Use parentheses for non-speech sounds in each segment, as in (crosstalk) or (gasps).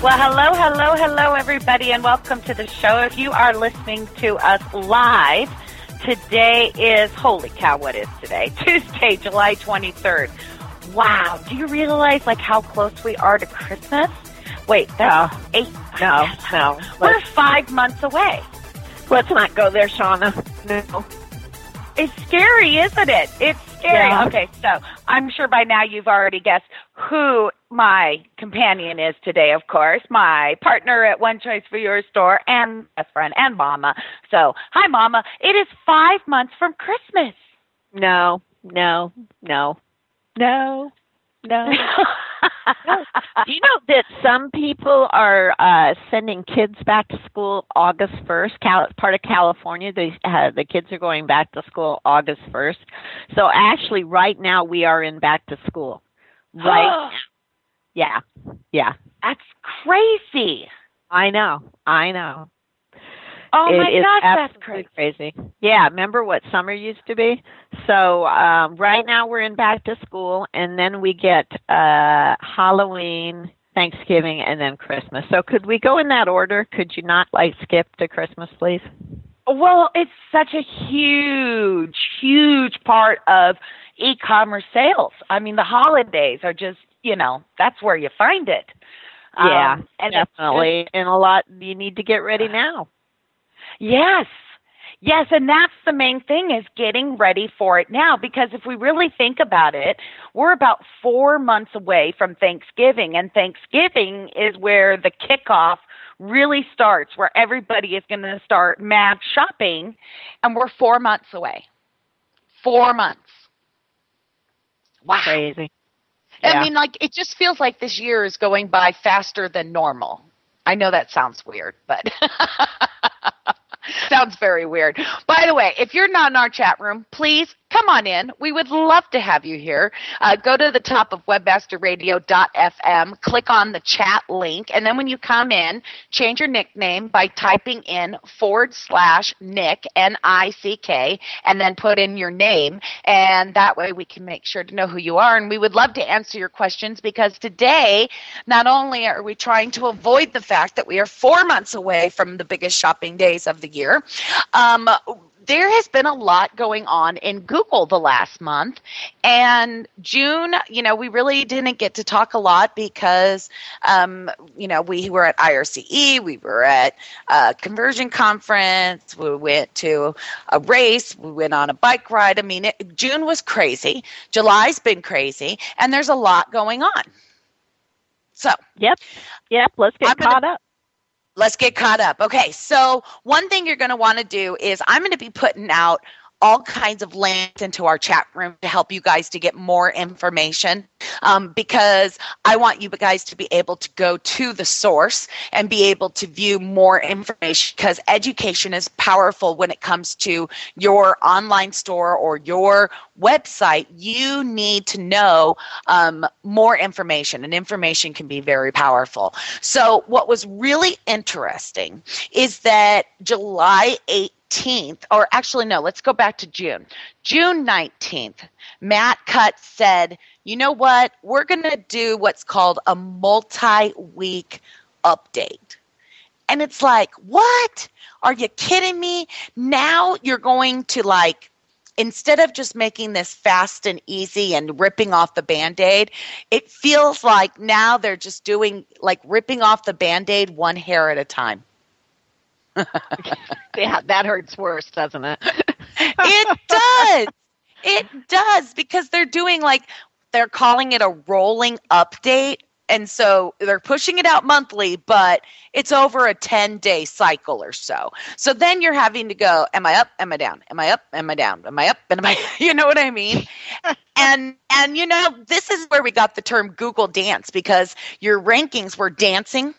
Well, hello, hello, hello, everybody, and welcome to the show. If you are listening to us live, today is, holy cow, what is today? (laughs) Tuesday, July 23rd. Wow, do you realize like how close we are to Christmas? Wait, that's no. eight. No, no. We're five months away. let's not go there, Shauna. No. It's scary, isn't it? It's scary. Yeah. Okay, so I'm sure by now you've already guessed who my companion is today, of course, my partner at One Choice for Your Store and best friend and mama. So, hi, mama. It is five months from Christmas. No, no, no, no, no. (laughs) Do you know that some people are uh, sending kids back to school August 1st? Cal- part of California, they, uh, the kids are going back to school August 1st. So actually, right now, we are in back to school. Right. (gasps) Yeah, yeah. That's crazy. I know, I know. Oh It my is gosh, that's crazy. crazy. Yeah, remember what summer used to be? So um, right now we're in back to school, and then we get uh, Halloween, Thanksgiving, and then Christmas. So could we go in that order? Could you not like skip to Christmas, please? Well, it's such a huge, huge part of e-commerce sales. I mean, the holidays are just, you know, that's where you find it. Yeah, Um, and definitely. And a lot you need to get ready now. Yes. Yes, and that's the main thing is getting ready for it now because if we really think about it, we're about 4 months away from Thanksgiving and Thanksgiving is where the kickoff really starts where everybody is going to start mass shopping and we're 4 months away. 4 months. Wow. Crazy. I mean, like, it just feels like this year is going by faster than normal. I know that sounds weird, but (laughs) sounds very weird. By the way, if you're not in our chat room, please come on in. We would love to have you here. Uh, go to the top of webmasterradio.fm, click on the chat link, and then when you come in, change your nickname by typing in forward slash Nick, N I C K, and then put in your name. And that way we can make sure to know who you are. And we would love to answer your questions because today, not only are we trying to avoid the fact that we are four months away from the biggest shopping days of the year, um, there has been a lot going on in Google the last month. And June, you know, we really didn't get to talk a lot because, um, you know, we were at IRCE, we were at a conversion conference, we went to a race, we went on a bike ride. I mean, it, June was crazy. July's been crazy, and there's a lot going on. So, Yep. Yep. Let's get I'm gonna- caught up. Let's get caught up. Okay, so one thing you're going to want to do is I'm going to be putting out all kinds of links into our chat room to help you guys to get more information um, because I want you guys to be able to go to the source and be able to view more information because education is powerful when it comes to your online store or your website. You need to know um, more information, and information can be very powerful. So, what was really interesting is that July 8th 19th, or actually, no, let's go back to June. June 19th, Matt Cutts said, you know what? We're going to do what's called a multi week update. And it's like, what? Are you kidding me? Now you're going to like, instead of just making this fast and easy and ripping off the band aid, it feels like now they're just doing like ripping off the band aid one hair at a time. Yeah, that hurts worse, doesn't it? it does. It does because they're doing like they're calling it a rolling update. And so they're pushing it out monthly, but it's over a 10 day cycle or so. So then you're having to go, Am I up? Am I down? Am I up? Am I down? Am I up? And Am I, (laughs) you know what I mean? and and you know this is where we got the term google dance because your rankings were dancing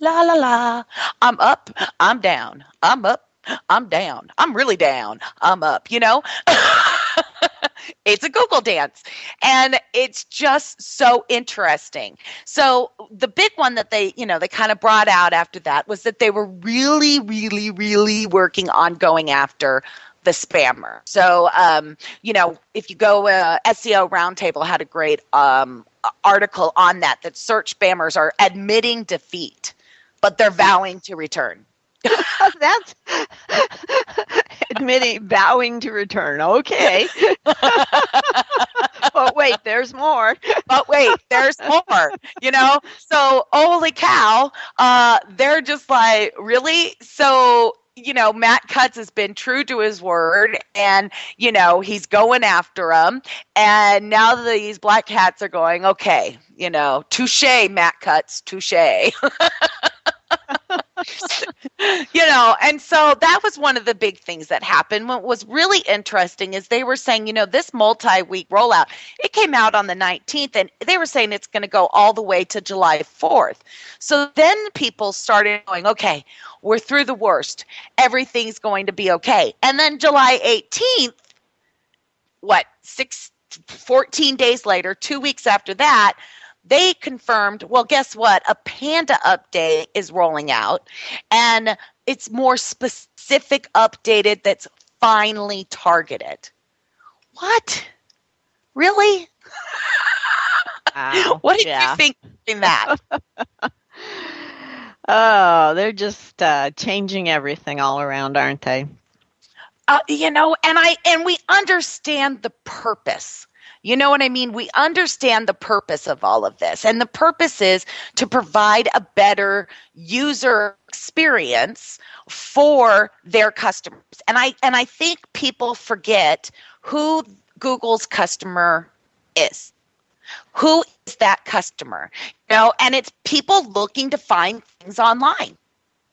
la la la. I'm up i'm down. I'm up i'm down. I'm really down. I'm up you know? (laughs) It's a google dance. And it's just so interesting. So the big one that they you know they kind of brought out after that was that they were really really really working on going after the spammer. So, um, you know, if you go, uh, SEO Roundtable had a great um, article on that, that search spammers are admitting defeat, but they're vowing to return. (laughs) That's (laughs) admitting, vowing to return. Okay. (laughs) but wait, there's more. but wait, there's more. You know, so holy cow, uh, they're just like, really? So you know, Matt Cutts has been true to his word and, you know, he's going after him. And now these black hats are going, okay, you know, touche, Matt Cutts, touche. (laughs) you know, and so that was one of the big things that happened. What was really interesting is they were saying, you know, this multi week rollout, it came out on the 19th, and they were saying it's going to go all the way to July 4th. So then people started going, okay, we're through the worst. Everything's going to be okay. And then July 18th, what, six, 14 days later, two weeks after that, they confirmed, well, guess what? A Panda update is rolling out, and it's more specific, updated, that's finally targeted. What? Really? Wow. (laughs) what did yeah. you think in that? (laughs) oh, they're just uh, changing everything all around, aren't they? Uh, you know, and I and we understand the purpose you know what I mean? We understand the purpose of all of this. And the purpose is to provide a better user experience for their customers. And I and I think people forget who Google's customer is. Who is that customer? You know, and it's people looking to find things online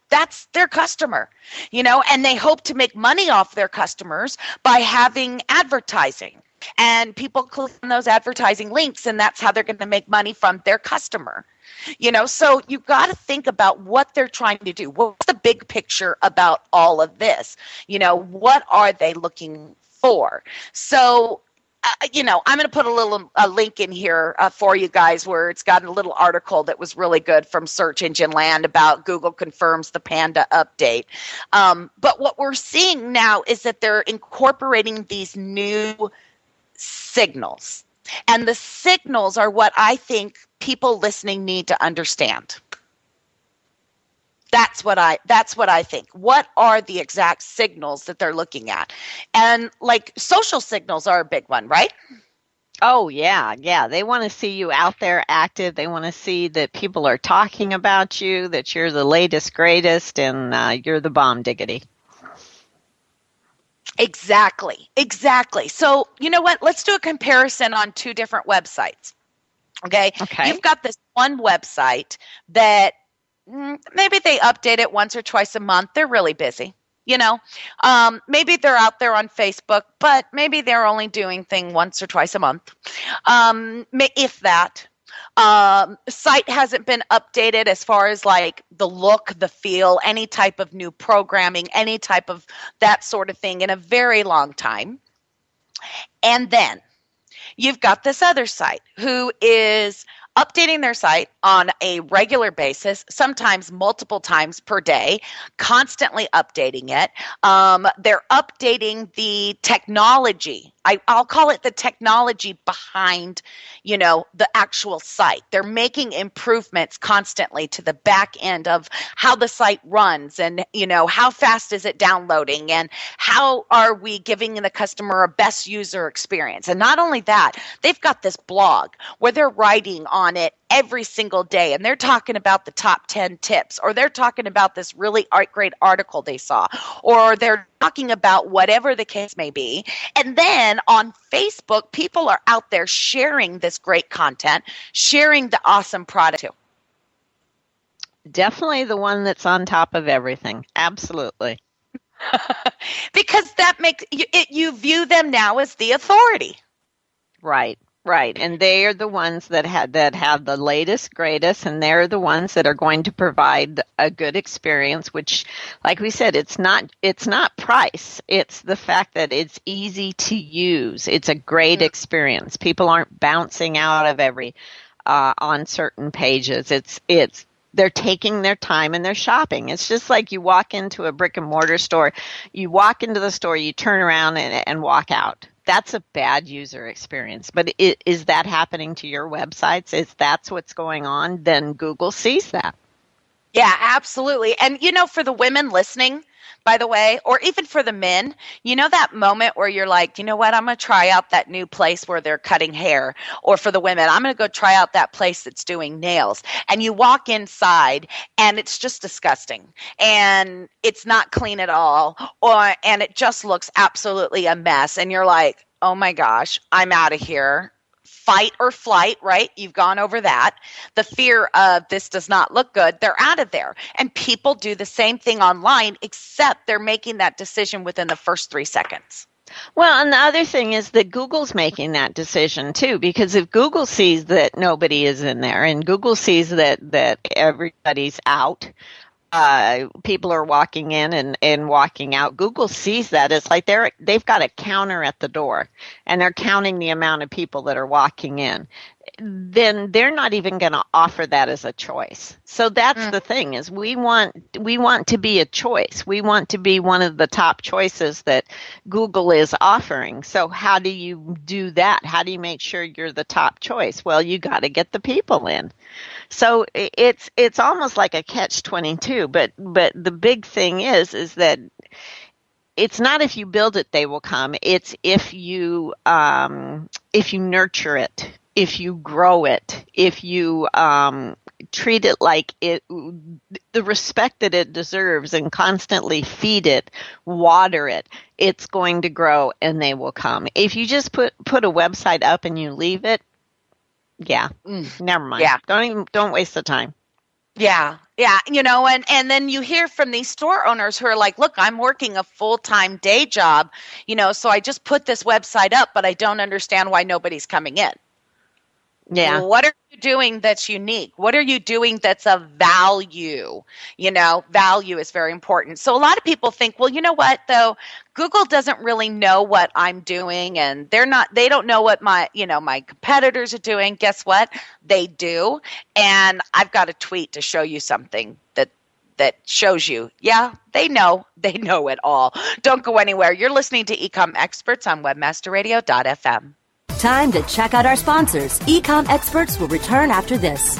that's their customer you know and they hope to make money off their customers by having advertising and people click on those advertising links and that's how they're going to make money from their customer. You know so you got to think about what they're trying to do. What's the big picture about all of this? You know what are they looking for? So uh, you know, I'm going to put a little a link in here uh, for you guys where it's got a little article that was really good from Search Engine Land about Google confirms the Panda update. Um, but what we're seeing now is that they're incorporating these new signals. And the signals are what I think people listening need to understand. That's what I that's what I think. What are the exact signals that they're looking at? And like social signals are a big one, right? Oh, yeah, yeah. They want to see you out there active. They want to see that people are talking about you, that you're the latest, greatest, and uh, you're the bomb diggity. Exactly. Exactly. So, you know what? Let's do a comparison on two different websites. Okay. Okay. You've got this one website that mm, maybe they update it once or twice a month. They're really busy. You know, um, maybe they're out there on Facebook, but maybe they're only doing thing once or twice a month, um, if that um, site hasn't been updated as far as like the look, the feel, any type of new programming, any type of that sort of thing in a very long time. And then you've got this other site who is updating their site on a regular basis, sometimes multiple times per day, constantly updating it. Um, they're updating the technology. I, I'll call it the technology behind, you know, the actual site. They're making improvements constantly to the back end of how the site runs and, you know, how fast is it downloading and how are we giving the customer a best user experience. And not only that, they've got this blog where they're writing on it every single day and they're talking about the top 10 tips or they're talking about this really art, great article they saw or they're talking about whatever the case may be and then on facebook people are out there sharing this great content sharing the awesome product too Definitely the one that's on top of everything. Absolutely. (laughs) because that makes you, it, you view them now as the authority Right. Right, and they are the ones that have that have the latest, greatest, and they're the ones that are going to provide a good experience. Which, like we said, it's not it's not price; it's the fact that it's easy to use. It's a great experience. People aren't bouncing out of every uh, on certain pages. It's it's they're taking their time and they're shopping. It's just like you walk into a brick and mortar store. You walk into the store, you turn around and, and walk out that's a bad user experience. But it, is that happening to your websites? Is that's what's going on? Then Google sees that. Yeah, absolutely. And you know, for the women listening, by the way, or even for the men, you know that moment where you're like, you know what, I'm going to try out that new place where they're cutting hair. Or for the women, I'm going to go try out that place that's doing nails. And you walk inside and it's just disgusting. And it's not clean at all. Or, and it just looks absolutely a mess. And you're like, oh my gosh, I'm out of here fight or flight, right? You've gone over that. The fear of this does not look good, they're out of there. And people do the same thing online, except they're making that decision within the first three seconds. Well, and the other thing is that Google's making that decision too, because if Google sees that nobody is in there and Google sees that, that everybody's out, uh, people are walking in and, and walking out. Google sees that. It's like they're they've got a counter at the door, and they're counting the amount of people that are walking in then they're not even going to offer that as a choice. So that's mm. the thing is we want we want to be a choice. We want to be one of the top choices that Google is offering. So how do you do that? How do you make sure you're the top choice? Well, you got to get the people in. So it's it's almost like a catch 22, but but the big thing is is that it's not if you build it they will come. It's if you um, if you nurture it if you grow it, if you um, treat it like it, the respect that it deserves, and constantly feed it, water it, it's going to grow, and they will come. If you just put put a website up and you leave it, yeah, mm. never mind. Yeah, don't even don't waste the time. Yeah. Yeah, you know, and and then you hear from these store owners who are like, "Look, I'm working a full-time day job, you know, so I just put this website up, but I don't understand why nobody's coming in." Yeah. What are you doing that's unique? What are you doing that's of value? You know, value is very important. So a lot of people think, well, you know what though? Google doesn't really know what I'm doing and they're not they don't know what my, you know, my competitors are doing. Guess what? They do. And I've got a tweet to show you something that that shows you, yeah, they know, (laughs) they know it all. Don't go anywhere. You're listening to Ecom Experts on webmasterradio.fm. Time to check out our sponsors. Ecom experts will return after this.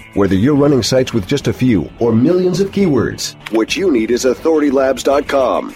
Whether you're running sites with just a few or millions of keywords, what you need is authoritylabs.com.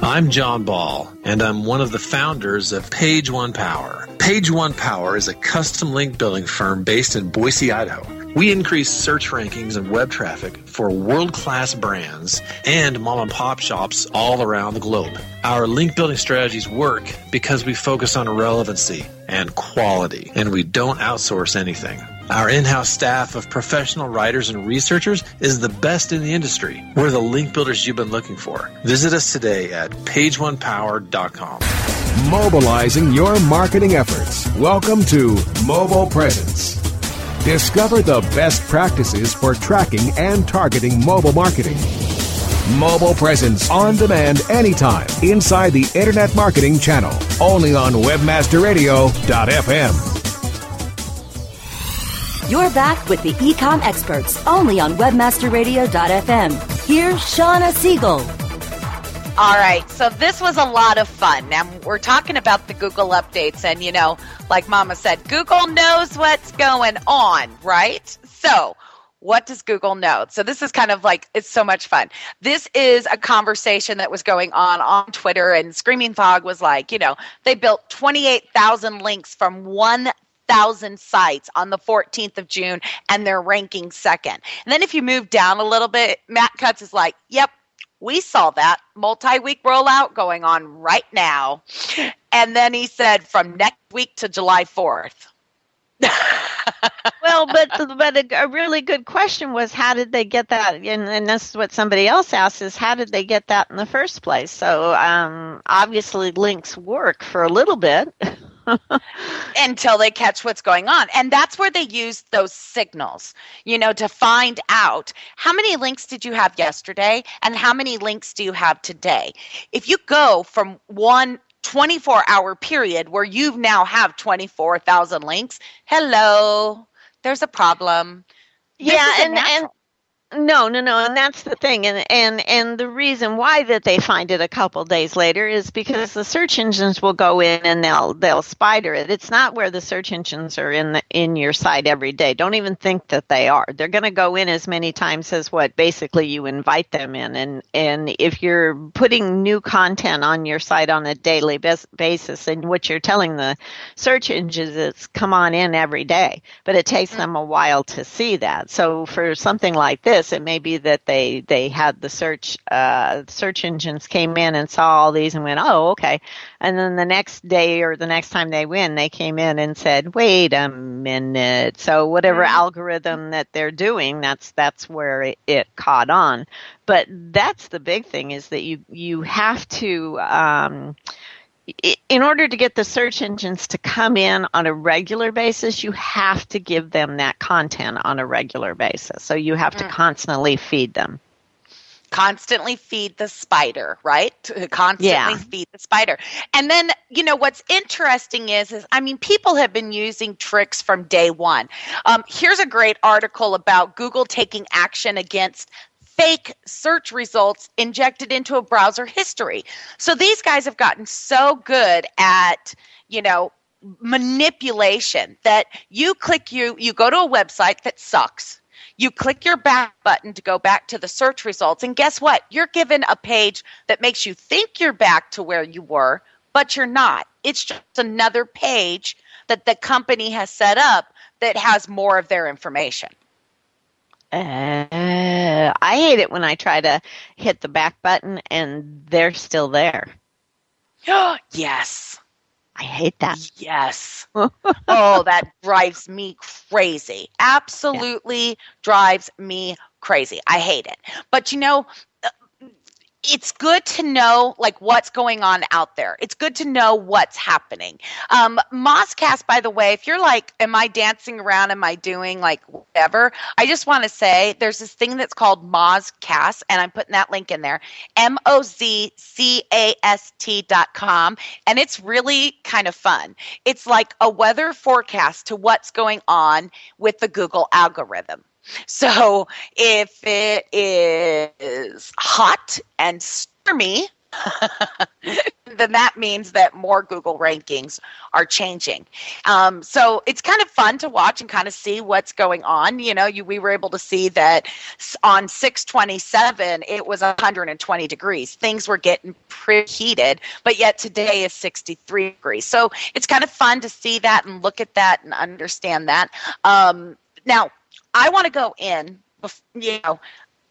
I'm John Ball, and I'm one of the founders of Page One Power. Page One Power is a custom link building firm based in Boise, Idaho. We increase search rankings and web traffic for world class brands and mom and pop shops all around the globe. Our link building strategies work because we focus on relevancy and quality, and we don't outsource anything. Our in house staff of professional writers and researchers is the best in the industry. We're the link builders you've been looking for. Visit us today at pageonepower.com. Mobilizing your marketing efforts. Welcome to Mobile Presence. Discover the best practices for tracking and targeting mobile marketing. Mobile Presence on demand anytime inside the Internet Marketing Channel. Only on WebmasterRadio.fm. You're back with the Ecom Experts only on WebmasterRadio.fm. Here's Shauna Siegel. All right, so this was a lot of fun. Now we're talking about the Google updates, and you know, like Mama said, Google knows what's going on, right? So, what does Google know? So this is kind of like it's so much fun. This is a conversation that was going on on Twitter, and Screaming Frog was like, you know, they built 28,000 links from one thousand sites on the 14th of June, and they're ranking second. And then if you move down a little bit, Matt Cutts is like, "Yep, we saw that multi-week rollout going on right now." And then he said, "From next week to July 4th." well, but but a, a, really good question was how did they get that? And, and this is what somebody else asked: is how did they get that in the first place? So um, obviously, links work for a little bit. (laughs) until they catch what's going on. And that's where they use those signals, you know, to find out how many links did you have yesterday and how many links do you have today. If you go from one 24 hour period where you now have 24,000 links, hello, there's a problem. This yeah, and, and no, no, no, and that's the thing, and and and the reason why that they find it a couple days later is because the search engines will go in and they'll they'll spider it. It's not where the search engines are in the, in your site every day. Don't even think that they are. They're going to go in as many times as what basically you invite them in, and and if you're putting new content on your site on a daily basis, and what you're telling the search engines is come on in every day, but it takes mm. them a while to see that. So for something like this this. It may be that they they had the search uh, search engines came in and saw all these and went, oh, okay. And then the next day or the next time they win, they came in and said, wait a minute. So whatever mm-hmm. algorithm that they're doing, that's that's where it, it, caught on. But that's the big thing is that you you have to. Um, in order to get the search engines to come in on a regular basis, you have to give them that content on a regular basis. So you have mm. to constantly feed them. Constantly feed the spider, right? Constantly yeah. feed the spider. And then, you know, what's interesting is, is I mean, people have been using tricks from day one. Um, here's a great article about Google taking action against fake search results injected into a browser history. So these guys have gotten so good at, you know, manipulation that you click you you go to a website that sucks. You click your back button to go back to the search results and guess what? You're given a page that makes you think you're back to where you were, but you're not. It's just another page that the company has set up that has more of their information. Uh, I hate it when I try to hit the back button and they're still there. (gasps) yes. I hate that. Yes. (laughs) oh, that drives me crazy. Absolutely yeah. drives me crazy. I hate it. But you know, it's good to know like what's going on out there. It's good to know what's happening. Um, Mozcast, by the way, if you're like, am I dancing around? Am I doing like whatever? I just want to say there's this thing that's called Mozcast, and I'm putting that link in there. M O Z C A S T dot com, and it's really kind of fun. It's like a weather forecast to what's going on with the Google algorithm. So if it is hot and stormy, (laughs) then that means that more Google rankings are changing. Um, so it's kind of fun to watch and kind of see what's going on. You know, you, we were able to see that on 627 it was 120 degrees. Things were getting pretty heated, but yet today is 63 degrees. So it's kind of fun to see that and look at that and understand that. Um, now, I want to go in, you know,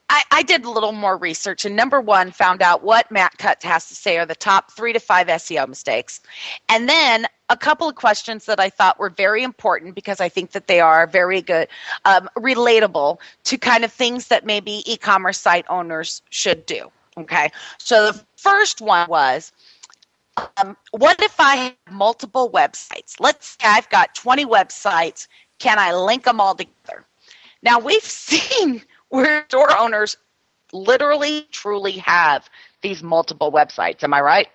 I, I, did a little more research and number one found out what Matt Cutts has to say are the top three to five SEO mistakes. And then a couple of questions that I thought were very important because I think that they are very good, um, relatable to kind of things that maybe e commerce site owners should do. Okay. So the first one was um, what if I have multiple websites? Let's say I've got 20 websites. Can I link them all together? Now, we've (laughs) seen where store owners literally truly have these multiple websites. Am I right?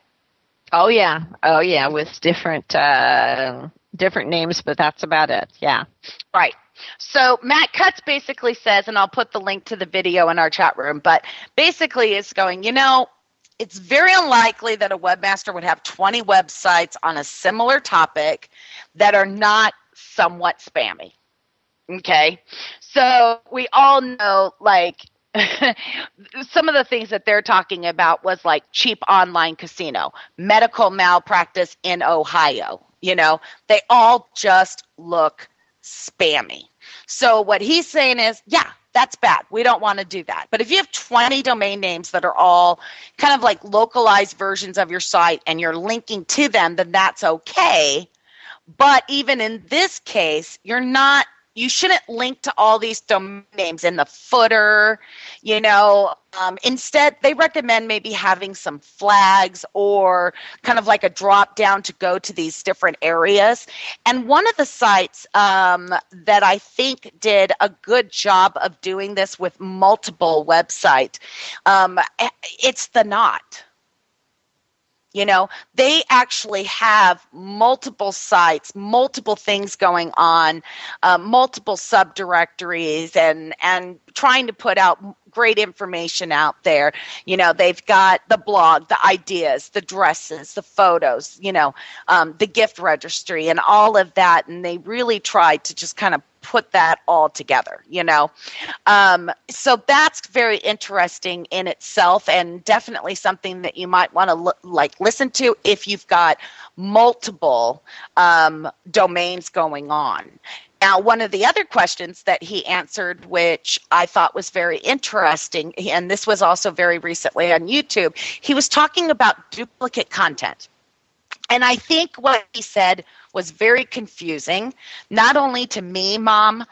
Oh yeah, oh yeah, with different uh, different names, but that's about it. Yeah, right. So Matt Cutts basically says, and I'll put the link to the video in our chat room, but basically it's going, you know, it's very unlikely that a webmaster would have 20 websites on a similar topic that are not somewhat spammy. Okay. So we all know like (laughs) some of the things that they're talking about was like cheap online casino, medical malpractice in Ohio. You know, they all just look spammy. So what he's saying is, yeah, that's bad. We don't want to do that. But if you have 20 domain names that are all kind of like localized versions of your site and you're linking to them, then that's okay. But even in this case, you're not you shouldn't link to all these domain names in the footer you know um, instead they recommend maybe having some flags or kind of like a drop down to go to these different areas. And one of the sites um, that i think did a good job of doing this with multiple website um, it's the knot you know, they actually have multiple sites, multiple things going on, uh, multiple subdirectories, and and trying to put out great information out there. You know, they've got the blog, the ideas, the dresses, the photos, you know, um, the gift registry, and all of that. And they really tried to just kind of put that all together, you know. Um, so that's very interesting in itself, and definitely something that you might want to like listen to if you've got multiple um, domains going on. Now, one of the other questions that he answered, which I thought was very interesting, and this was also very recently on YouTube, he was talking about duplicate content. And I think what he said was very confusing, not only to me, Mom,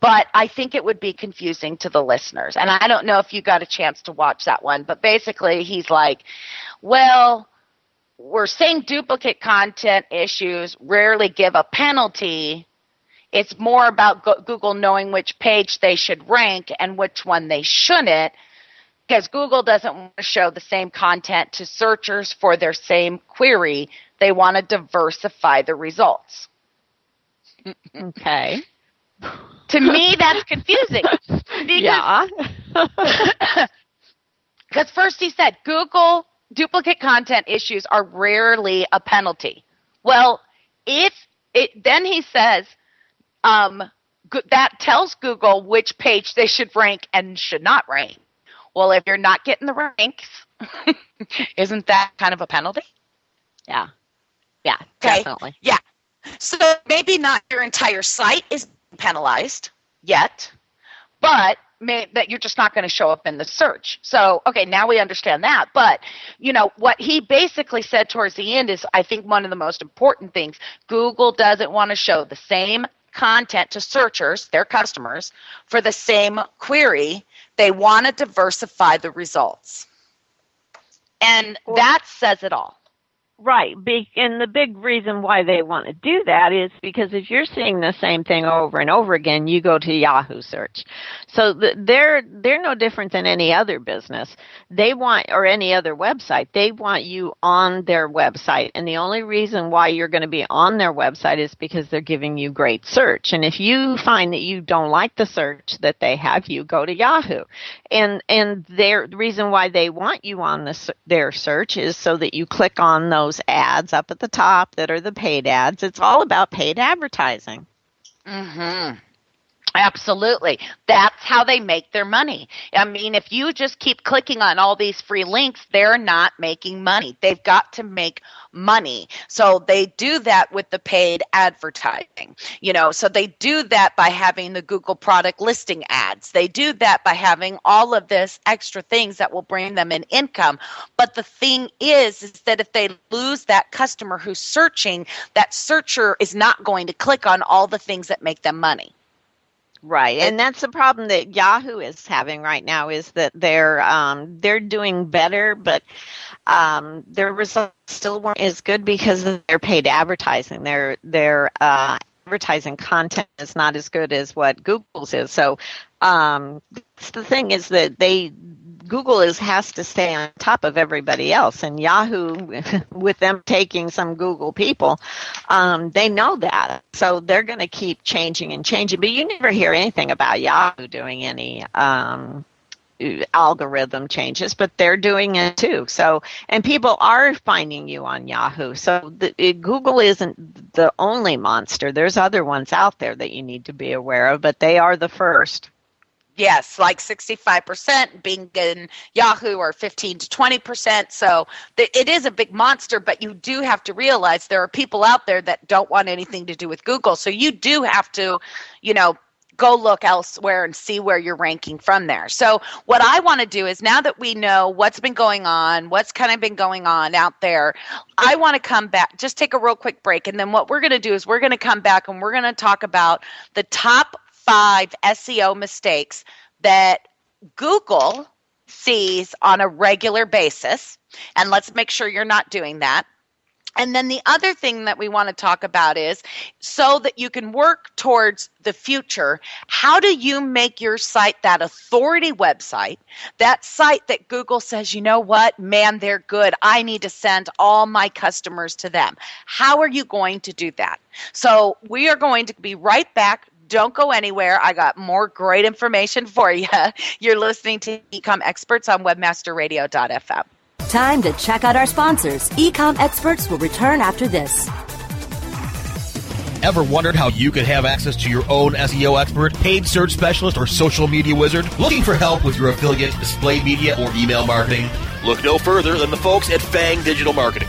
but I think it would be confusing to the listeners. And I don't know if you got a chance to watch that one, but basically he's like, well, we're saying duplicate content issues rarely give a penalty. It's more about Google knowing which page they should rank and which one they shouldn't because Google doesn't want to show the same content to searchers for their same query they want to diversify the results. Okay. (laughs) to me, that's confusing. yeah. Because (laughs) first he said Google duplicate content issues are rarely a penalty. Well, if it then he says um, that tells Google which page they should rank and should not rank. Well, if you're not getting the ranks, (laughs) isn't that kind of a penalty? Yeah. Yeah, okay. definitely. Yeah. So maybe not your entire site is penalized yet, but may, that you're just not going to show up in the search. So, okay, now we understand that. But, you know, what he basically said towards the end is I think one of the most important things Google doesn't want to show the same content to searchers, their customers, for the same query. They want to diversify the results. And that says it all. Right. And the big reason why they want to do that is because if you're seeing the same thing over and over again, you go to Yahoo search. So the, they're they're no different than any other business. They want or any other website. They want you on their website, and the only reason why you're going to be on their website is because they're giving you great search. And if you find that you don't like the search that they have, you go to Yahoo. And and their the reason why they want you on the, their search is so that you click on those those ads up at the top that are the paid ads. It's all about paid advertising. Mhm. Absolutely. That's how they make their money. I mean, if you just keep clicking on all these free links, they're not making money. They've got to make money. So they do that with the paid advertising. You know, so they do that by having the Google product listing ads. They do that by having all of this extra things that will bring them an income. But the thing is is that if they lose that customer who's searching, that searcher is not going to click on all the things that make them money. Right, and that's the problem that Yahoo is having right now is that they're um, they're doing better, but um, their results still weren't as good because of their paid advertising. Their their uh, advertising content is not as good as what Google's is. So um, the thing is that they Google is has to stay on top of everybody else, and Yahoo, (laughs) with them taking some Google people, um, they know that, so they're going to keep changing and changing. But you never hear anything about Yahoo doing any um, algorithm changes, but they're doing it too. So, and people are finding you on Yahoo. So, the, it, Google isn't the only monster. There's other ones out there that you need to be aware of, but they are the first. Yes, like 65%, Bing and Yahoo are 15 to 20%. So it is a big monster, but you do have to realize there are people out there that don't want anything to do with Google. So you do have to, you know, go look elsewhere and see where you're ranking from there. So, what I want to do is now that we know what's been going on, what's kind of been going on out there, I want to come back, just take a real quick break. And then what we're going to do is we're going to come back and we're going to talk about the top five SEO mistakes that Google sees on a regular basis. And let's make sure you're not doing that. And then the other thing that we want to talk about is so that you can work towards the future, how do you make your site that authority website, that site that Google says, you know what, man, they're good. I need to send all my customers to them. How are you going to do that? So we are going to be right back. Don't go anywhere. I got more great information for you. (laughs) You're listening to Ecom Experts on WebmasterRadio.fm. Time to check out our sponsors. Ecom Experts will return after this. Ever wondered how you could have access to your own SEO expert, paid search specialist, or social media wizard? Looking for help with your affiliate, display media, or email marketing? Look no further than the folks at Fang Digital Marketing.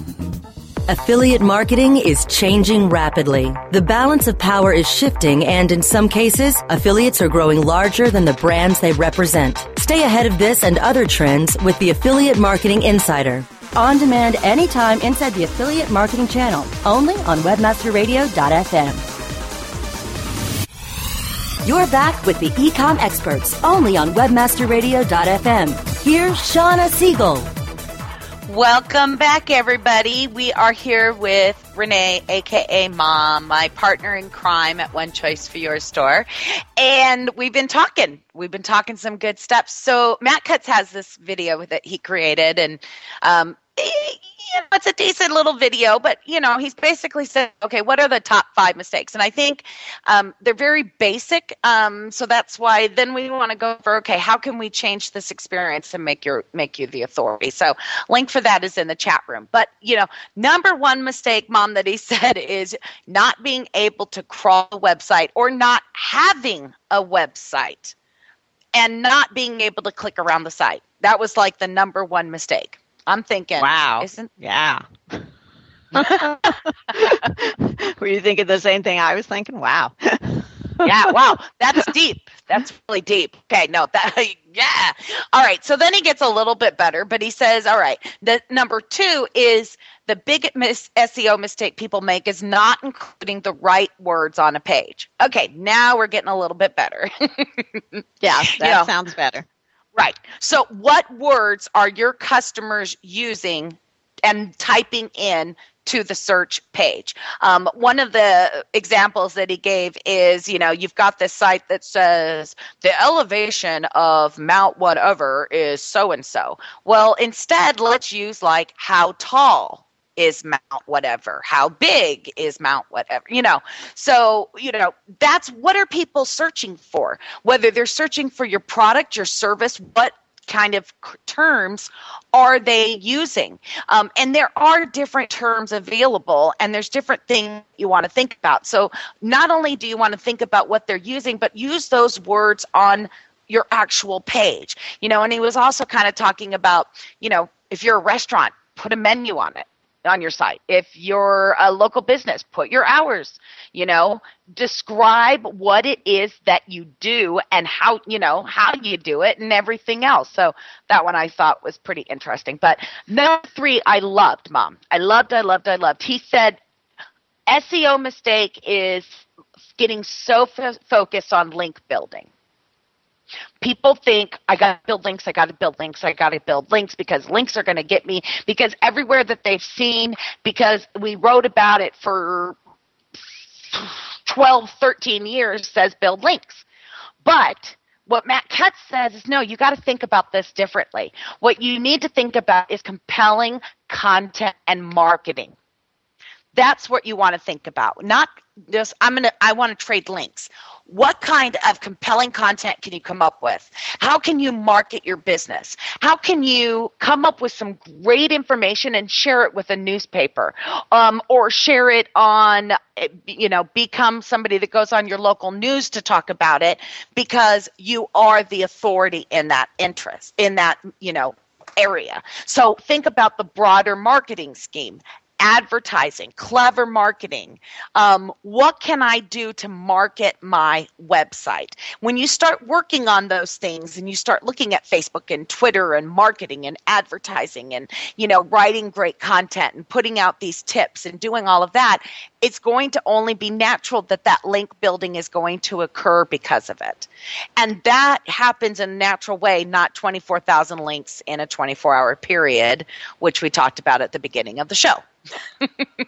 Affiliate marketing is changing rapidly. The balance of power is shifting, and in some cases, affiliates are growing larger than the brands they represent. Stay ahead of this and other trends with the Affiliate Marketing Insider. On demand anytime inside the Affiliate Marketing channel, only on WebmasterRadio.fm. You're back with the Ecom Experts, only on WebmasterRadio.fm. Here's Shauna Siegel. Welcome back, everybody. We are here with Renee, aka Mom, my partner in crime at One Choice for Your Store. And we've been talking. We've been talking some good stuff. So, Matt Cutts has this video that he created, and um, know, it's a decent little video, but you know, he's basically said, okay, what are the top five mistakes? And I think um, they're very basic. Um, so that's why then we want to go for okay, how can we change this experience and make your make you the authority? So link for that is in the chat room. But you know, number one mistake, mom, that he (laughs) said is not being able to crawl a website or not having a website and not being able to click around the site. That was like the number one mistake. I'm thinking, wow, isn't yeah. (laughs) Were you thinking the same thing I was thinking? Wow. (laughs) yeah, wow, that's deep. That's really deep. Okay, no, that (laughs) yeah. All right, so then he gets a little bit better, but he says, all right, the number 2 is the big mis- SEO mistake people make is not including the right words on a page. Okay, now we're getting a little bit better. yeah, that you know, sounds better. Right. So, what words are your customers using and typing in to the search page? Um, one of the examples that he gave is you know, you've got this site that says the elevation of Mount whatever is so and so. Well, instead, let's use like how tall is Mount whatever? How big is Mount whatever? You know, so, you know, that's what are people searching for? Whether they're searching for your product, your service, what kind of terms are they using? Um, and there are different terms available, and there's different things you want to think about. So, not only do you want to think about what they're using, but use those words on your actual page. You know, and he was also kind of talking about, you know, if you're a restaurant, put a menu on it on your site. If you're a local business, put your hours, you know, describe what it is that you do and how, you know, how you do it and everything else. So that one I thought was pretty interesting. But number three, I loved, Mom. I loved, I loved, I loved. He said, SEO mistake is getting so f- focused on link building people think I got to build links, I got to build links, I got to build links because links are going to get me because everywhere that they've seen because we wrote about it for 12, 13 years says build links. But what Matt Cutts says is no, you got to think about this differently. What you need to think about is compelling content and marketing. That's what you want to think about. Not just I'm to I want to trade links what kind of compelling content can you come up with? How can you market your business? How can you come up with some great information and share it with a newspaper um, or share it on, you know, become somebody that goes on your local news to talk about it because you are the authority in that interest, in that, you know, area. So think about the broader marketing scheme advertising, clever marketing. Um, what can I do to market my website? When you start working on those things and you start looking at Facebook and Twitter and marketing and advertising and you know writing great content and putting out these tips and doing all of that, it's going to only be natural that that link building is going to occur because of it. And that happens in a natural way, not 24,000 links in a 24 hour period, which we talked about at the beginning of the show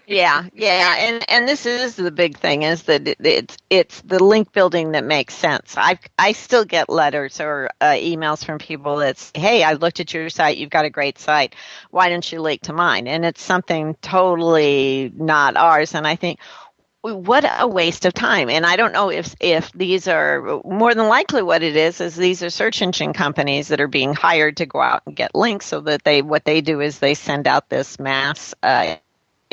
yeah, yeah, and and this is the big thing is that it, it's it's the link building that makes sense. I I still get letters or uh, emails from people that say, "Hey, I looked at your site. You've got a great site. Why don't you link to mine?" And it's something totally not ours. And I think what a waste of time and i don't know if if these are more than likely what it is is these are search engine companies that are being hired to go out and get links so that they what they do is they send out this mass uh,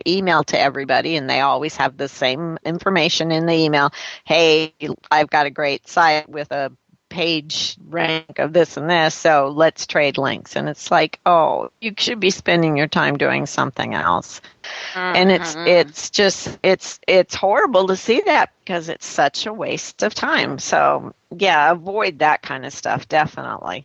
email to everybody and they always have the same information in the email hey i've got a great site with a page rank of this and this, so let's trade links. And it's like, oh, you should be spending your time doing something else. Mm-hmm. And it's mm-hmm. it's just it's it's horrible to see that because it's such a waste of time. So yeah, avoid that kind of stuff definitely.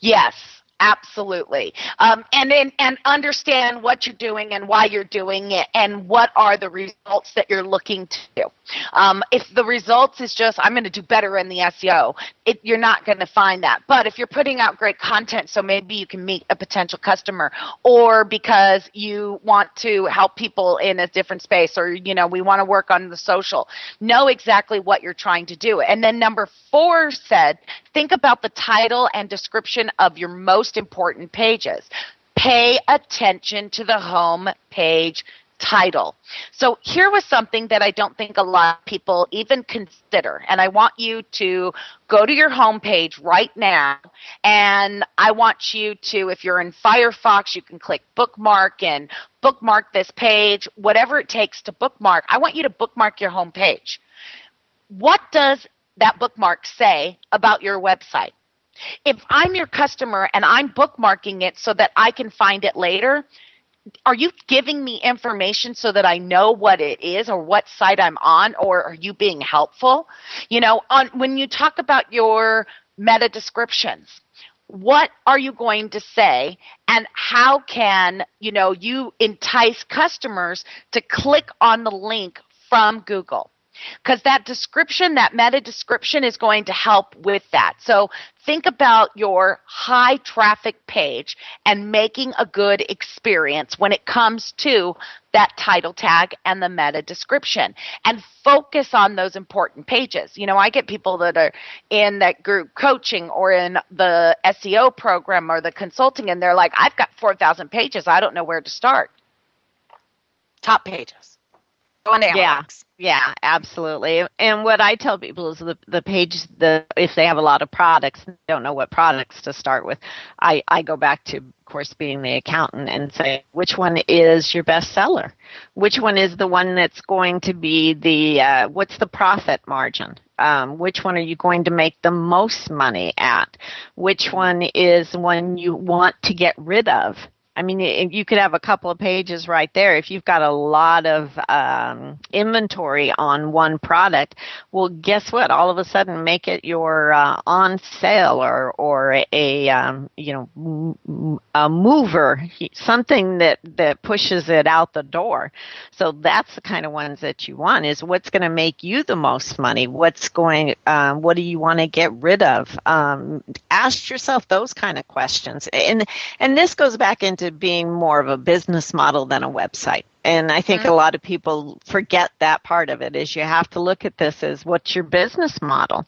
Yes, Absolutely. Um, and then and understand what you're doing and why you're doing it and what are the results that you're looking to do. Um, if the results is just I'm going to do better in the SEO, it, you're not going to find that. But if you're putting out great content, so maybe you can meet a potential customer, or because you want to help people in a different space, or you know, we want to work on the social. Know exactly what you're trying to do. And then number four said, think about the title and description of your most important pages. Pay attention to the home page title. So here was something that I don't think a lot of people even consider. And I want you to go to your homepage right now. And I want you to, if you're in Firefox, you can click bookmark and bookmark this page, whatever it takes to bookmark. I want you to bookmark your homepage. What does that bookmark say about your website? If I'm your customer and I'm bookmarking it so that I can find it later, are you giving me information so that I know what it is or what site I'm on or are you being helpful? You know, on when you talk about your meta descriptions, what are you going to say and how can, you know, you entice customers to click on the link from Google? Because that description, that meta description is going to help with that. So think about your high traffic page and making a good experience when it comes to that title tag and the meta description and focus on those important pages. You know, I get people that are in that group coaching or in the SEO program or the consulting and they're like, I've got 4,000 pages. I don't know where to start. Top pages. On yeah. Yeah, absolutely. And what I tell people is the the page the if they have a lot of products, don't know what products to start with. I I go back to of course being the accountant and say which one is your best seller? Which one is the one that's going to be the uh, what's the profit margin? Um, which one are you going to make the most money at? Which one is one you want to get rid of? I mean, you could have a couple of pages right there. If you've got a lot of um, inventory on one product, well, guess what? All of a sudden, make it your uh, on sale or or a um, you know a mover, something that that pushes it out the door. So that's the kind of ones that you want. Is what's going to make you the most money? What's going? Um, what do you want to get rid of? Um, ask yourself those kind of questions, and and this goes back into to being more of a business model than a website. And I think mm-hmm. a lot of people forget that part of it is you have to look at this as what's your business model.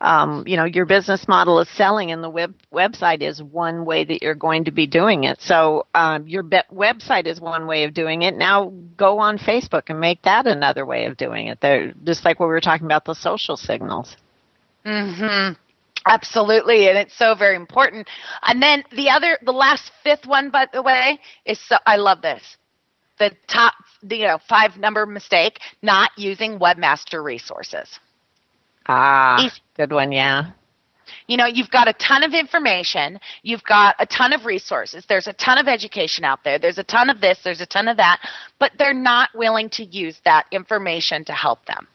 Um, you know, your business model is selling and the web website is one way that you're going to be doing it. So um, your be- website is one way of doing it. Now go on Facebook and make that another way of doing it. They're, just like what we were talking about the social signals. Hmm. Absolutely, and it's so very important. And then the other, the last fifth one, by the way, is so I love this. The top, you know, five number mistake: not using webmaster resources. Ah, Easy. good one, yeah. You know, you've got a ton of information, you've got a ton of resources, there's a ton of education out there, there's a ton of this, there's a ton of that, but they're not willing to use that information to help them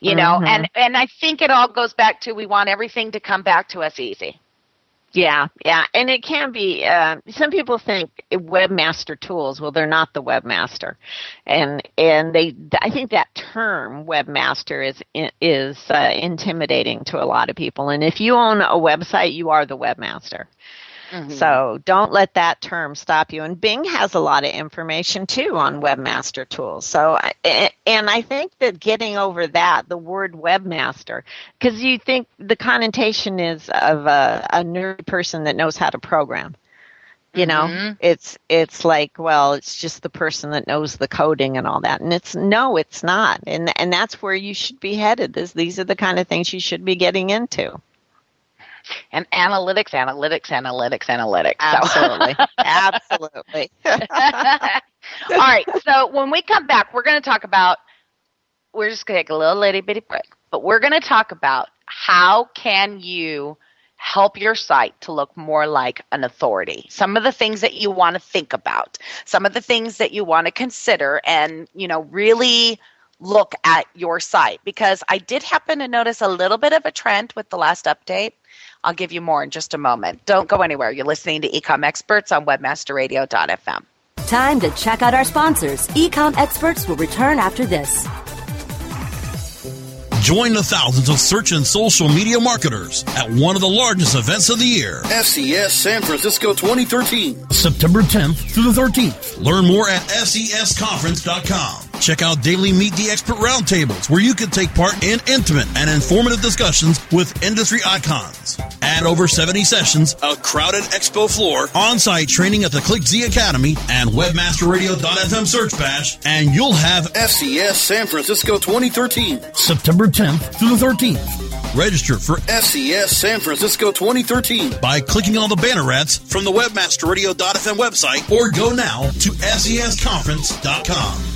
you know mm-hmm. and and i think it all goes back to we want everything to come back to us easy yeah, yeah, and it can be. Uh, some people think webmaster tools. Well, they're not the webmaster, and and they. I think that term webmaster is is uh, intimidating to a lot of people. And if you own a website, you are the webmaster. Mm-hmm. So don't let that term stop you. And Bing has a lot of information too on webmaster tools. So, and I think that getting over that, the word webmaster, because you think the connotation is of a, a nerd person that knows how to program you know mm-hmm. it's it's like well it's just the person that knows the coding and all that and it's no it's not and and that's where you should be headed this these are the kind of things you should be getting into and analytics, analytics, analytics, analytics. Absolutely. So. Absolutely. (laughs) (laughs) All right. So when we come back, we're going to talk about, we're just going to take a little little bitty break, but we're going to talk about how can you help your site to look more like an authority some of the things that you want to think about some of the things that you want to consider and you know really look at your site because i did happen to notice a little bit of a trend with the last update I'll give you more in just a moment. Don't go anywhere. You're listening to Ecom Experts on WebmasterRadio.fm. Time to check out our sponsors. Ecom Experts will return after this. Join the thousands of search and social media marketers at one of the largest events of the year. SES San Francisco 2013. September 10th through the 13th. Learn more at sesconference.com. Check out daily Meet the Expert roundtables where you can take part in intimate and informative discussions with industry icons. Add over 70 sessions, a crowded expo floor, on-site training at the ClickZ Academy, and webmasterradio.fm search bash, and you'll have SES San Francisco 2013. September 10th through the 13th. Register for SES San Francisco 2013 by clicking on the banner ads from the webmasterradio.fm website or go now to sesconference.com.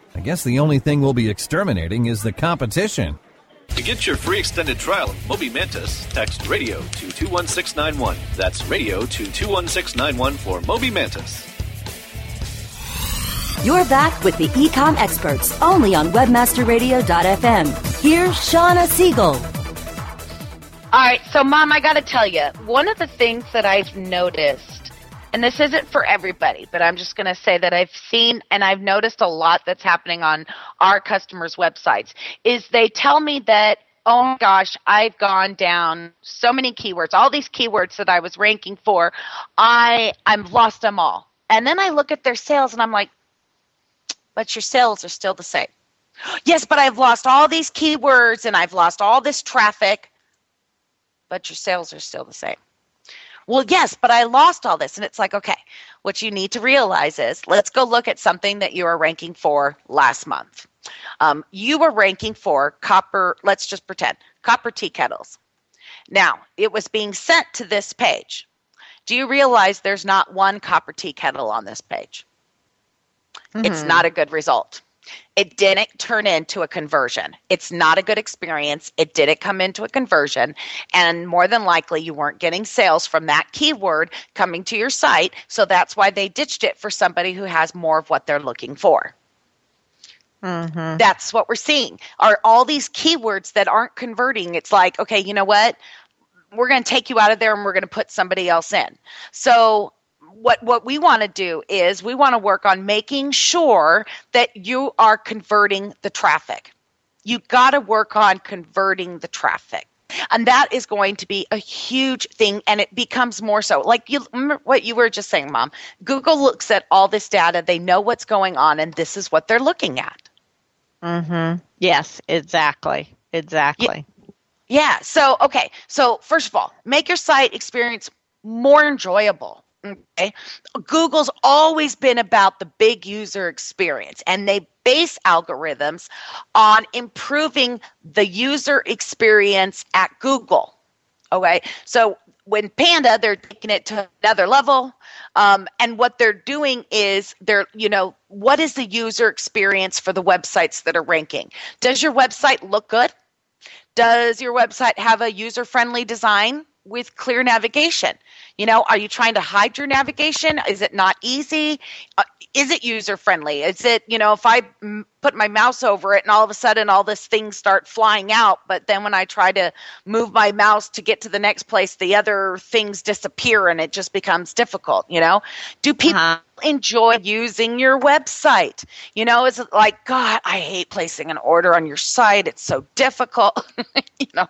I guess the only thing we'll be exterminating is the competition. To get your free extended trial of Moby Mantis, text radio to 21691. That's radio to 21691 for Moby Mantis. You're back with the Ecom Experts, only on WebmasterRadio.fm. Here's Shawna Siegel. All right, so Mom, I got to tell you, one of the things that I've noticed, and this isn't for everybody, but I'm just going to say that I've seen and I've noticed a lot that's happening on our customers' websites, is they tell me that oh my gosh, I've gone down so many keywords, all these keywords that I was ranking for, I I've lost them all. And then I look at their sales and I'm like, but your sales are still the same. Yes, but I've lost all these keywords and I've lost all this traffic, but your sales are still the same. Well, yes, but I lost all this. And it's like, okay, what you need to realize is let's go look at something that you were ranking for last month. Um, you were ranking for copper, let's just pretend, copper tea kettles. Now, it was being sent to this page. Do you realize there's not one copper tea kettle on this page? It's Mhm. not a good result. It didn't turn into a conversion. It's not a good experience. It didn't come into a conversion. And more than likely, you weren't getting sales from that keyword coming to your site. So that's why they ditched it for somebody who has more of what they're looking for. Mm-hmm. That's what we're seeing. Are all these keywords that aren't converting? It's like, okay, you know what? We're going to take you out of there and we're going to put somebody else in. So what what we want to do is we want to work on making sure that you are converting the traffic. You got to work on converting the traffic. And that is going to be a huge thing and it becomes more so. Like you remember what you were just saying, mom. Google looks at all this data, they know what's going on and this is what they're looking at. Mm-hmm. Yes, exactly. Exactly. Yeah. So, okay. So, first of all, make your site experience more enjoyable. Okay. Google's always been about the big user experience, and they base algorithms on improving the user experience at Google. Okay. So, when Panda, they're taking it to another level. Um, and what they're doing is they're, you know, what is the user experience for the websites that are ranking? Does your website look good? Does your website have a user friendly design with clear navigation? You know, are you trying to hide your navigation? Is it not easy? Uh, is it user friendly? Is it, you know, if I mm, put my mouse over it and all of a sudden all this things start flying out, but then when I try to move my mouse to get to the next place, the other things disappear and it just becomes difficult, you know? Do people enjoy using your website? You know, is it like, God, I hate placing an order on your site. It's so difficult. (laughs) you know,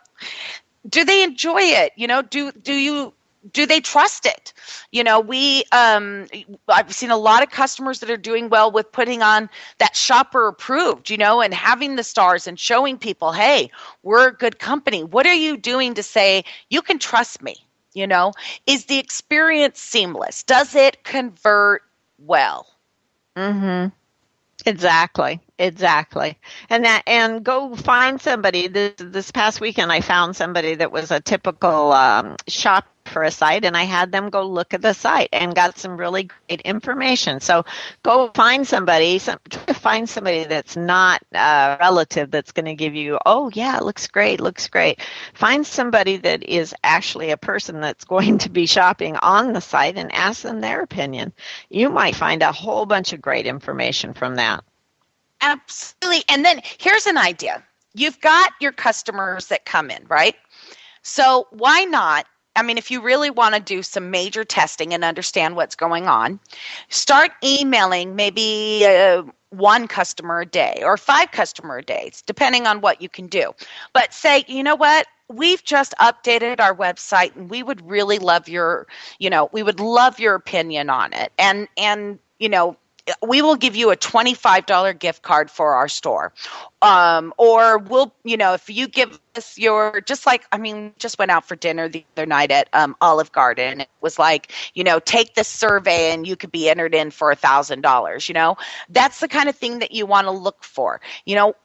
do they enjoy it? You know, do do you do they trust it? You know we um i've seen a lot of customers that are doing well with putting on that shopper approved you know and having the stars and showing people hey we're a good company. What are you doing to say you can trust me? You know is the experience seamless? Does it convert well? Mm-hmm. Exactly. Exactly. And that and go find somebody. This this past weekend I found somebody that was a typical um, shop for a site and I had them go look at the site and got some really great information. So go find somebody, some, try to find somebody that's not a relative that's going to give you, oh, yeah, it looks great, looks great. Find somebody that is actually a person that's (laughs) going to be shopping on the site and ask them their opinion. You might find a whole bunch of great information from that. Absolutely. And then here's an idea you've got your customers that come in, right? So why not? I mean, if you really want to do some major testing and understand what's going on, start emailing maybe uh, one customer a day or five customer days, depending on what you can do. But say, you know what? We've just updated our website and we would really love your, you know, we would love your opinion on it. And and you know, we will give you a $25 gift card for our store. Um, or we'll you know if you give us your just like i mean just went out for dinner the other night at um, olive garden. It was like you know take this survey and you could be entered in for a thousand dollars you know? That's the kind of thing that you want to look for. You know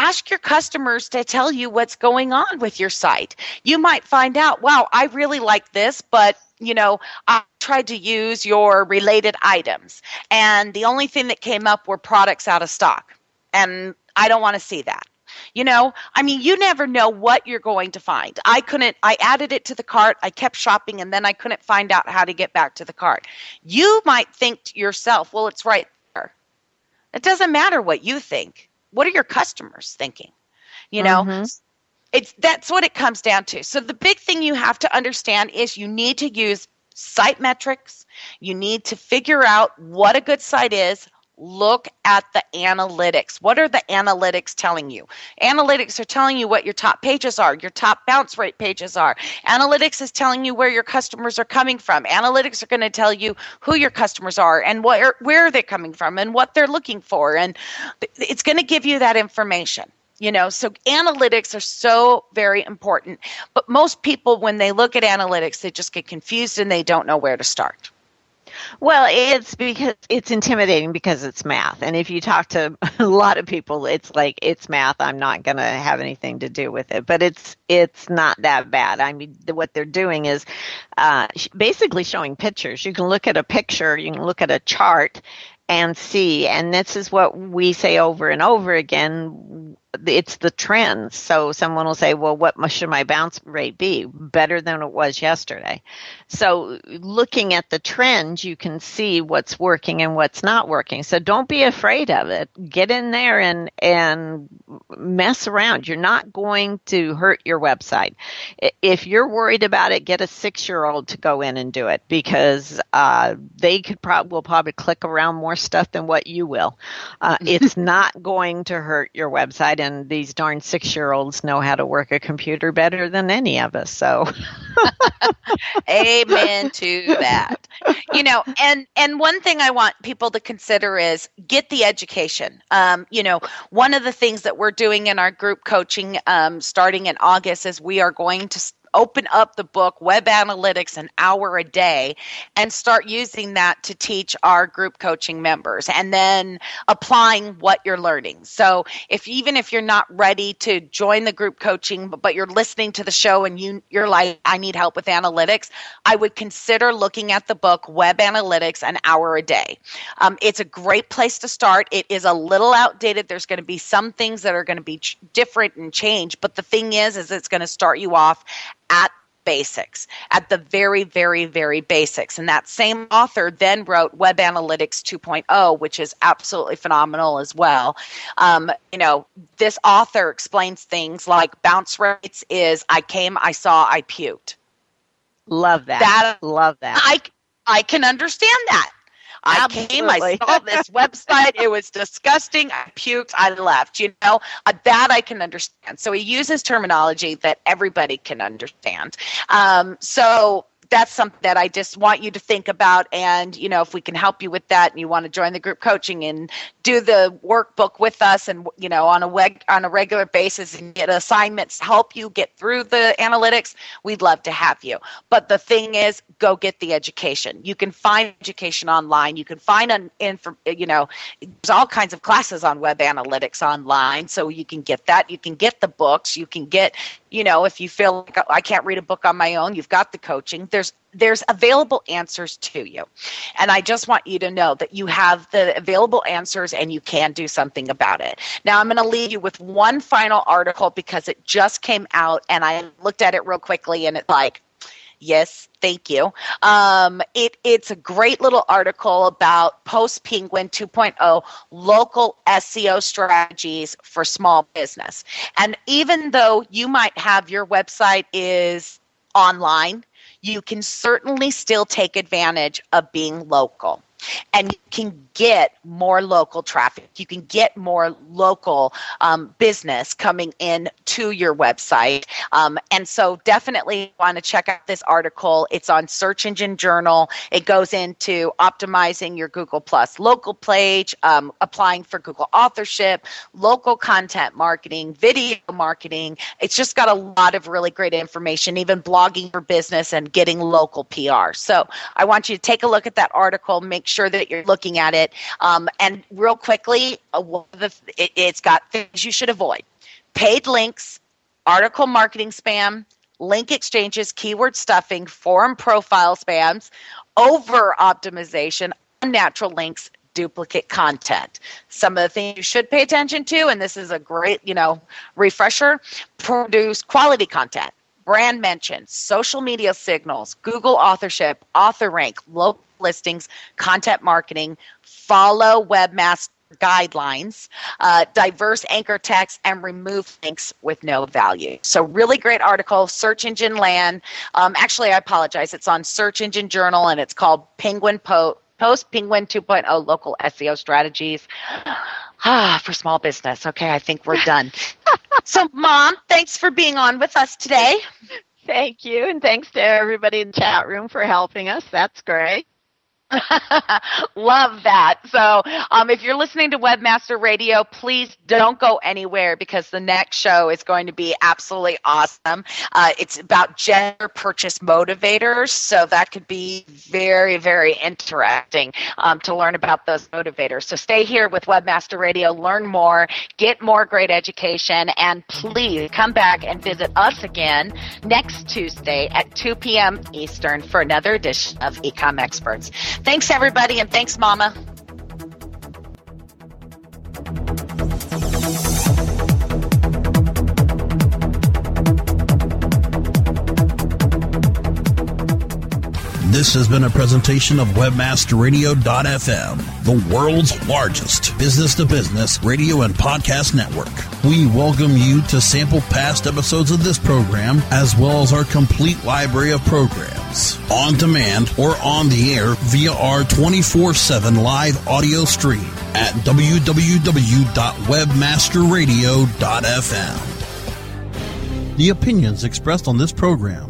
ask your customers to tell you what's going on with your site. You might find out, wow, I really like this, but you know, I tried to use your related items and the only thing that came up were products out of stock. And I don't want to see that. You know, I mean, you never know what you're going to find. I couldn't, I added it to the cart, I kept shopping, and then I couldn't find out how to get back to the cart. You might think to yourself, well, it's right there. It doesn't matter what you think what are your customers thinking? You know, mm-hmm. it's that's what it comes down to. So the big thing you have to understand is you need to use site metrics. You need to figure out what a good site is, look at the analytics. What are the analytics telling you? Analytics are telling you what your top pages are, your top bounce rate pages are. Analytics is telling you where your customers are coming from. Analytics are going to tell you who your customers are and where where they're coming from and what they're looking for and it's going to give you that information you know so analytics are so very important but most people when they look at analytics they just get confused and they don't know where to start well, it's because it's intimidating because it's math. And if you talk to (laughs) a lot of people, it's like it's math. I'm not going to have anything to do with it. But it's it's not that bad. I mean, what they're doing is uh, basically showing pictures. You can look at a picture, you can look at a chart, and see. And this is what we say over and over again it's the trends. So someone will say, well, what should my bounce rate be? Better than it was yesterday. So looking at the trends, you can see what's working and what's not working. So don't be afraid of it. Get in there and, and mess around. You're not going to hurt your website. If you're worried about it, get a six year old to go in and do it because uh, they could probably will probably click around more stuff than what you will. Uh, (laughs) it's not going to hurt your website and these darn six year olds know how to work a computer better than any of us. So, (laughs) amen to that. You know, and and one thing I want people to consider is get the education. Um, you know, one of the things that we're doing in our group coaching um, starting in August is we are going to open up the book web analytics an hour a day and start using that to teach our group coaching members and then applying what you're learning. So if even if you're not ready to join the group coaching but, you're listening to the show and you you're like i need help with analytics i would consider looking at the book web analytics an hour a day. Um, it's a great place to start. It is a little outdated. There's going to be some things that are going to be ch- different and change but the thing is is it's going to start you off at basics, at the very, very, very basics. And that same author then wrote Web Analytics 2.0, which is absolutely phenomenal as well. Um, you know, this author explains things like bounce rates is I came, I saw, I puked. Love that. That love that. I I can understand that. I came, I saw this website. It was disgusting. I puked. I left. You know, uh, that I can understand. So he uses terminology that everybody can understand. Um, so that's something that I just want you to think about. And, you know, if we can help you with that and you want to join the group coaching and do the workbook with us and, you know, on a weg- on a regular basis and get assignments to help you get through the analytics, we'd love to have you. But the thing is, go get the education. You can find education online. You can find an info, you know, there's all kinds of classes on web analytics online. So you can get that. You can get the books. You can get you know, if you feel like oh, I can't read a book on my own, you've got the coaching. There's there's available answers to you. And I just want you to know that you have the available answers and you can do something about it. Now, I'm going to leave you with one final article because it just came out and I looked at it real quickly and it's like, Yes, thank you. Um, it, it's a great little article about post Penguin 2.0 local SEO strategies for small business. And even though you might have your website is online, you can certainly still take advantage of being local and you can get more local traffic. You can get more local um, business coming in to your website. Um, and so definitely want to check out this article. It's on Search Engine Journal. It goes into optimizing your Google Plus local page, um, applying for Google authorship, local content marketing, video marketing. It's just got a lot of really great information, even blogging for business and getting local PR. So I want you to take a look at that article, make sure that you're looking at it. Um, and real quickly, uh, it, it's got things you should avoid paid links, article marketing spam, link exchanges, keyword stuffing, forum profile spams, over optimization, unnatural links, duplicate content. Some of the things you should pay attention to, and this is a great, you know, refresher, produce quality content, brand mentions, social media signals, Google authorship, author rank, local listings, content marketing, follow webmaster guidelines, uh, diverse anchor text, and remove links with no value. So, really great article, Search Engine Land. Um, actually, I apologize. It's on Search Engine Journal and it's called Penguin Po- Post Penguin 2.0 Local SEO Strategies. (sighs) Ah, for small business. Okay, I think we're done. So, Mom, thanks for being on with us today. Thank you, and thanks to everybody in the chat room for helping us. That's great. (laughs) Love that. So, um, if you're listening to Webmaster Radio, please don't go anywhere because the next show is going to be absolutely awesome. Uh, it's about gender purchase motivators, so that could be very, very interesting um, to learn about those motivators. So, stay here with Webmaster Radio, learn more, get more great education, and please come back and visit us again next Tuesday at 2 p.m. Eastern for another edition of Ecom Experts. Thanks, everybody, and thanks, Mama. This has been a presentation of WebmasterRadio.fm, the world's largest business to business radio and podcast network. We welcome you to sample past episodes of this program as well as our complete library of programs on demand or on the air via our 24 7 live audio stream at www.webmasterradio.fm. The opinions expressed on this program